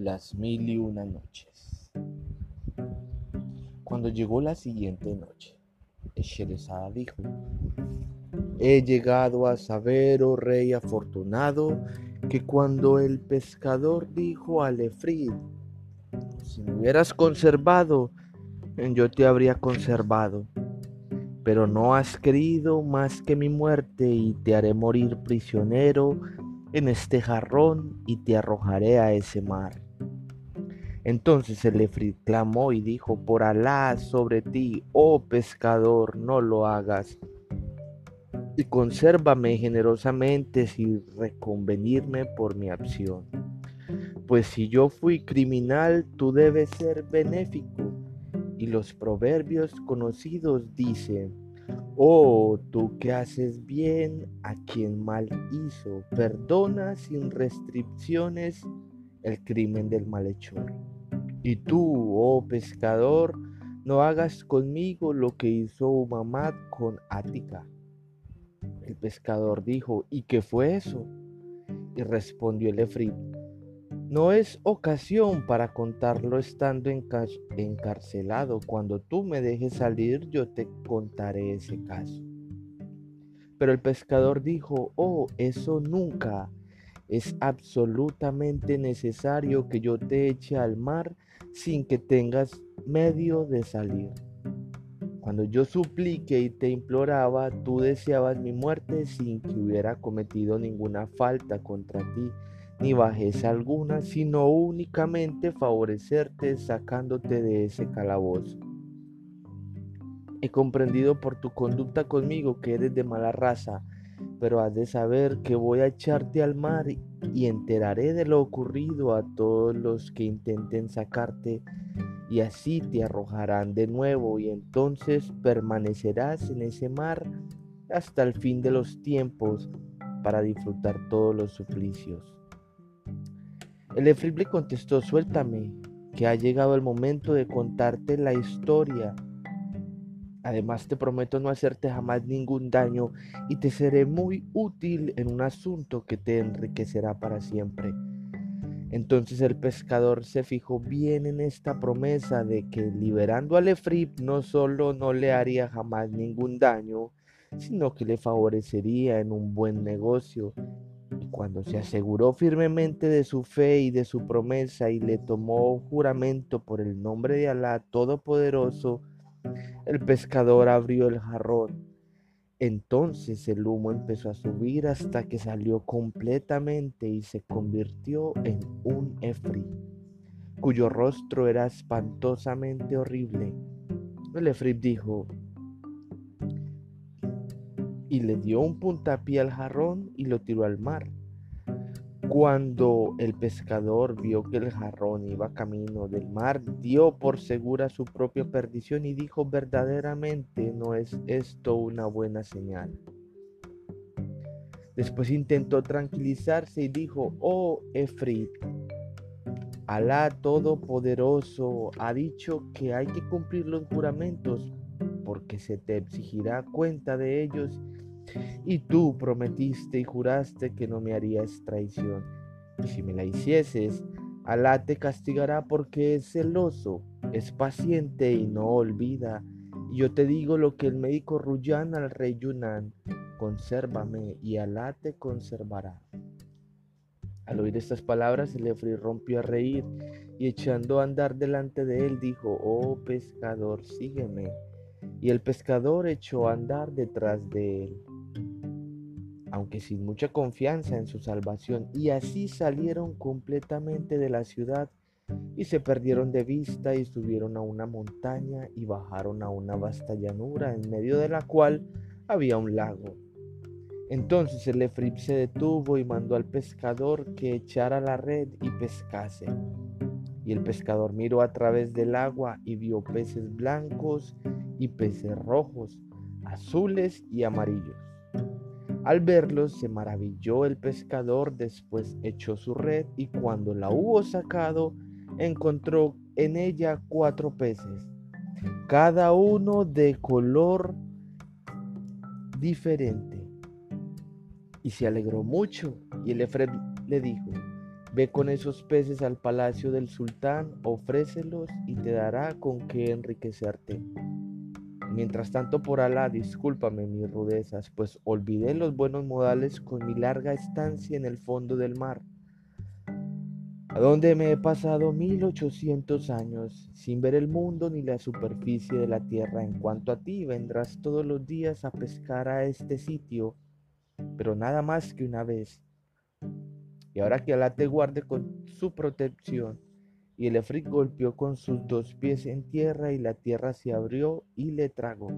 Las mil y una noches. Cuando llegó la siguiente noche, Sherezada dijo, He llegado a saber, oh rey afortunado, que cuando el pescador dijo a Lefrid, si me hubieras conservado, yo te habría conservado, pero no has querido más que mi muerte y te haré morir prisionero en este jarrón y te arrojaré a ese mar. Entonces el Efrit clamó y dijo, por Alá sobre ti, oh pescador, no lo hagas. Y consérvame generosamente sin reconvenirme por mi acción. Pues si yo fui criminal, tú debes ser benéfico. Y los proverbios conocidos dicen, Oh, tú que haces bien a quien mal hizo, perdona sin restricciones el crimen del malhechor. Y tú, oh pescador, no hagas conmigo lo que hizo mamá con Ática. El pescador dijo, ¿y qué fue eso? Y respondió el Efrit, no es ocasión para contarlo estando encarcelado. Cuando tú me dejes salir, yo te contaré ese caso. Pero el pescador dijo, oh, eso nunca. Es absolutamente necesario que yo te eche al mar sin que tengas medio de salir. Cuando yo supliqué y te imploraba, tú deseabas mi muerte sin que hubiera cometido ninguna falta contra ti ni bajeza alguna, sino únicamente favorecerte sacándote de ese calabozo. He comprendido por tu conducta conmigo que eres de mala raza, pero has de saber que voy a echarte al mar y enteraré de lo ocurrido a todos los que intenten sacarte, y así te arrojarán de nuevo, y entonces permanecerás en ese mar hasta el fin de los tiempos para disfrutar todos los suplicios. El Efrible contestó, suéltame, que ha llegado el momento de contarte la historia. Además te prometo no hacerte jamás ningún daño y te seré muy útil en un asunto que te enriquecerá para siempre. Entonces el pescador se fijó bien en esta promesa de que liberando al Efrib no solo no le haría jamás ningún daño, sino que le favorecería en un buen negocio cuando se aseguró firmemente de su fe y de su promesa y le tomó juramento por el nombre de Alá Todopoderoso, el pescador abrió el jarrón. Entonces el humo empezó a subir hasta que salió completamente y se convirtió en un efri, cuyo rostro era espantosamente horrible. El efri dijo, y le dio un puntapié al jarrón y lo tiró al mar. Cuando el pescador vio que el jarrón iba camino del mar, dio por segura su propia perdición y dijo, verdaderamente no es esto una buena señal. Después intentó tranquilizarse y dijo, oh Efrit, Alá Todopoderoso ha dicho que hay que cumplir los juramentos porque se te exigirá cuenta de ellos y tú prometiste y juraste que no me harías traición. Y si me la hicieses, Alá te castigará porque es celoso, es paciente y no olvida. Y yo te digo lo que el médico Ruyan al rey Yunan, consérvame y Alá te conservará. Al oír estas palabras, el Efri rompió a reír y echando a andar delante de él dijo, oh pescador, sígueme. Y el pescador echó a andar detrás de él aunque sin mucha confianza en su salvación, y así salieron completamente de la ciudad y se perdieron de vista y subieron a una montaña y bajaron a una vasta llanura en medio de la cual había un lago. Entonces el Efrip se detuvo y mandó al pescador que echara la red y pescase. Y el pescador miró a través del agua y vio peces blancos y peces rojos, azules y amarillos. Al verlos se maravilló el pescador, después echó su red y cuando la hubo sacado encontró en ella cuatro peces, cada uno de color diferente. Y se alegró mucho y el Efred le dijo, Ve con esos peces al palacio del sultán, ofrécelos y te dará con qué enriquecerte. Mientras tanto, por Alá, discúlpame mis rudezas, pues olvidé los buenos modales con mi larga estancia en el fondo del mar, a donde me he pasado mil ochocientos años sin ver el mundo ni la superficie de la tierra. En cuanto a ti, vendrás todos los días a pescar a este sitio, pero nada más que una vez. Y ahora que Alá te guarde con su protección, y el efrit golpeó con sus dos pies en tierra y la tierra se abrió y le tragó.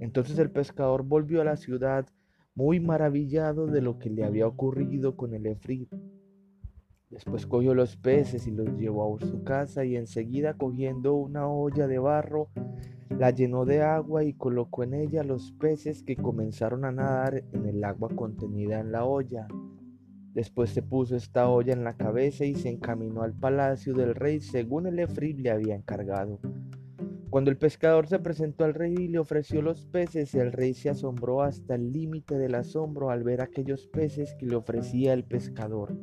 Entonces el pescador volvió a la ciudad muy maravillado de lo que le había ocurrido con el efrit. Después cogió los peces y los llevó a su casa y enseguida cogiendo una olla de barro, la llenó de agua y colocó en ella los peces que comenzaron a nadar en el agua contenida en la olla. Después se puso esta olla en la cabeza y se encaminó al palacio del rey según el efrib le había encargado. Cuando el pescador se presentó al rey y le ofreció los peces, el rey se asombró hasta el límite del asombro al ver aquellos peces que le ofrecía el pescador,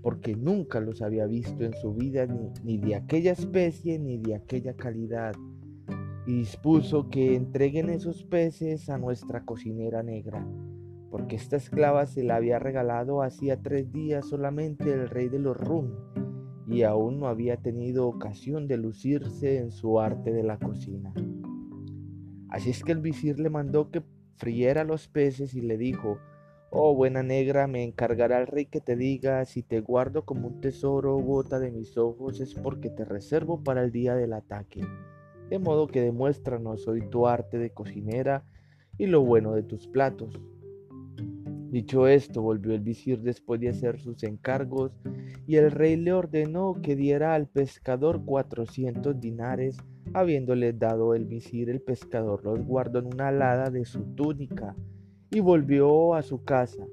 porque nunca los había visto en su vida ni, ni de aquella especie ni de aquella calidad, y dispuso que entreguen esos peces a nuestra cocinera negra porque esta esclava se la había regalado hacía tres días solamente el rey de los Rum y aún no había tenido ocasión de lucirse en su arte de la cocina. Así es que el visir le mandó que friera los peces y le dijo, Oh buena negra, me encargará el rey que te diga, si te guardo como un tesoro gota de mis ojos es porque te reservo para el día del ataque. De modo que demuéstranos hoy tu arte de cocinera y lo bueno de tus platos. Dicho esto, volvió el visir después de hacer sus encargos, y el rey le ordenó que diera al pescador cuatrocientos dinares, habiéndole dado el visir, el pescador los guardó en una alada de su túnica, y volvió a su casa,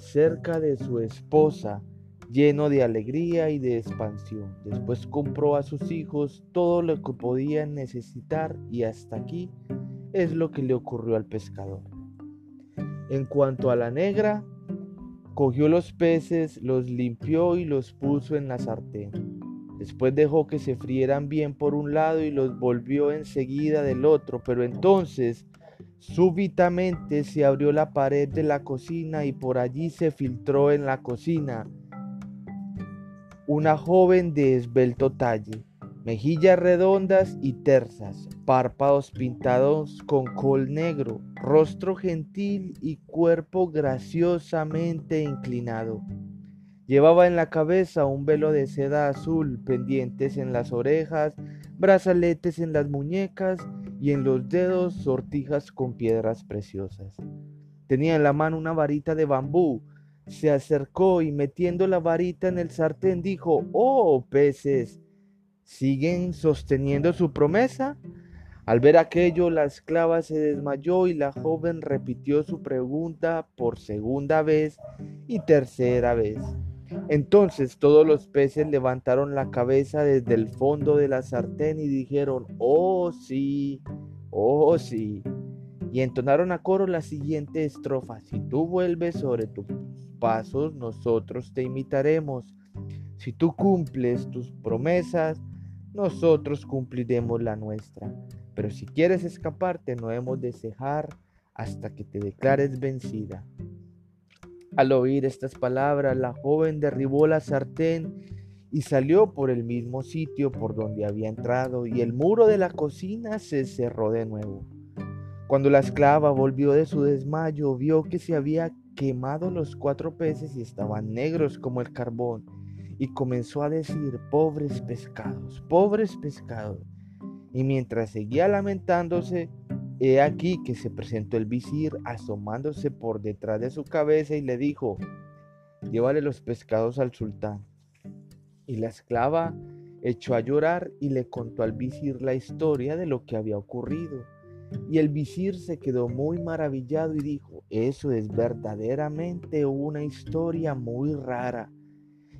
cerca de su esposa, lleno de alegría y de expansión. Después compró a sus hijos todo lo que podían necesitar, y hasta aquí es lo que le ocurrió al pescador. En cuanto a la negra, cogió los peces, los limpió y los puso en la sartén. Después dejó que se frieran bien por un lado y los volvió enseguida del otro, pero entonces súbitamente se abrió la pared de la cocina y por allí se filtró en la cocina una joven de esbelto talle mejillas redondas y tersas, párpados pintados con col negro, rostro gentil y cuerpo graciosamente inclinado. Llevaba en la cabeza un velo de seda azul, pendientes en las orejas, brazaletes en las muñecas y en los dedos sortijas con piedras preciosas. Tenía en la mano una varita de bambú. Se acercó y metiendo la varita en el sartén dijo, Oh, peces, ¿Siguen sosteniendo su promesa? Al ver aquello, la esclava se desmayó y la joven repitió su pregunta por segunda vez y tercera vez. Entonces todos los peces levantaron la cabeza desde el fondo de la sartén y dijeron, oh sí, oh sí. Y entonaron a coro la siguiente estrofa, si tú vuelves sobre tus pasos, nosotros te imitaremos. Si tú cumples tus promesas, nosotros cumpliremos la nuestra. Pero si quieres escaparte, no hemos de cejar hasta que te declares vencida. Al oír estas palabras, la joven derribó la sartén y salió por el mismo sitio por donde había entrado, y el muro de la cocina se cerró de nuevo. Cuando la esclava volvió de su desmayo, vio que se había quemado los cuatro peces y estaban negros como el carbón y comenzó a decir, pobres pescados, pobres pescados. Y mientras seguía lamentándose, he aquí que se presentó el visir asomándose por detrás de su cabeza y le dijo, llévale los pescados al sultán. Y la esclava echó a llorar y le contó al visir la historia de lo que había ocurrido. Y el visir se quedó muy maravillado y dijo, eso es verdaderamente una historia muy rara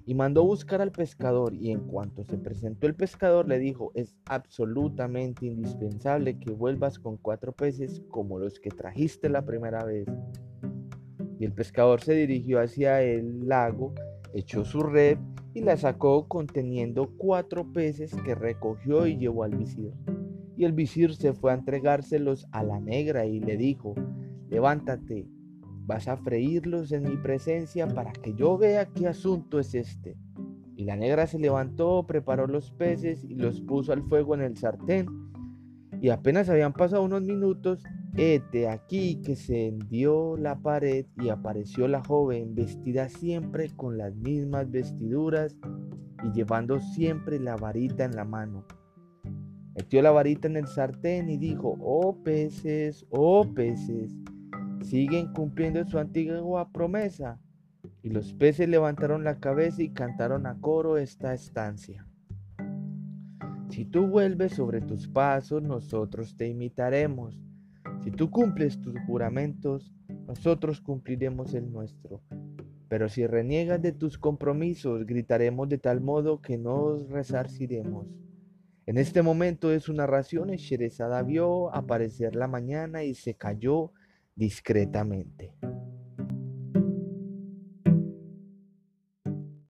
y mandó buscar al pescador y en cuanto se presentó el pescador le dijo, es absolutamente indispensable que vuelvas con cuatro peces como los que trajiste la primera vez. Y el pescador se dirigió hacia el lago echó su red y la sacó conteniendo cuatro peces que recogió y llevó al visir. Y el visir se fue a entregárselos a la negra y le dijo, levántate, vas a freírlos en mi presencia para que yo vea qué asunto es este. Y la negra se levantó, preparó los peces y los puso al fuego en el sartén. Y apenas habían pasado unos minutos, hete aquí que se hendió la pared y apareció la joven vestida siempre con las mismas vestiduras y llevando siempre la varita en la mano. Metió la varita en el sartén y dijo, oh peces, oh peces, siguen cumpliendo su antigua promesa. Y los peces levantaron la cabeza y cantaron a coro esta estancia. Si tú vuelves sobre tus pasos, nosotros te imitaremos. Si tú cumples tus juramentos, nosotros cumpliremos el nuestro. Pero si reniegas de tus compromisos, gritaremos de tal modo que nos resarciremos. En este momento de su narración, Sherezada vio aparecer la mañana y se cayó discretamente.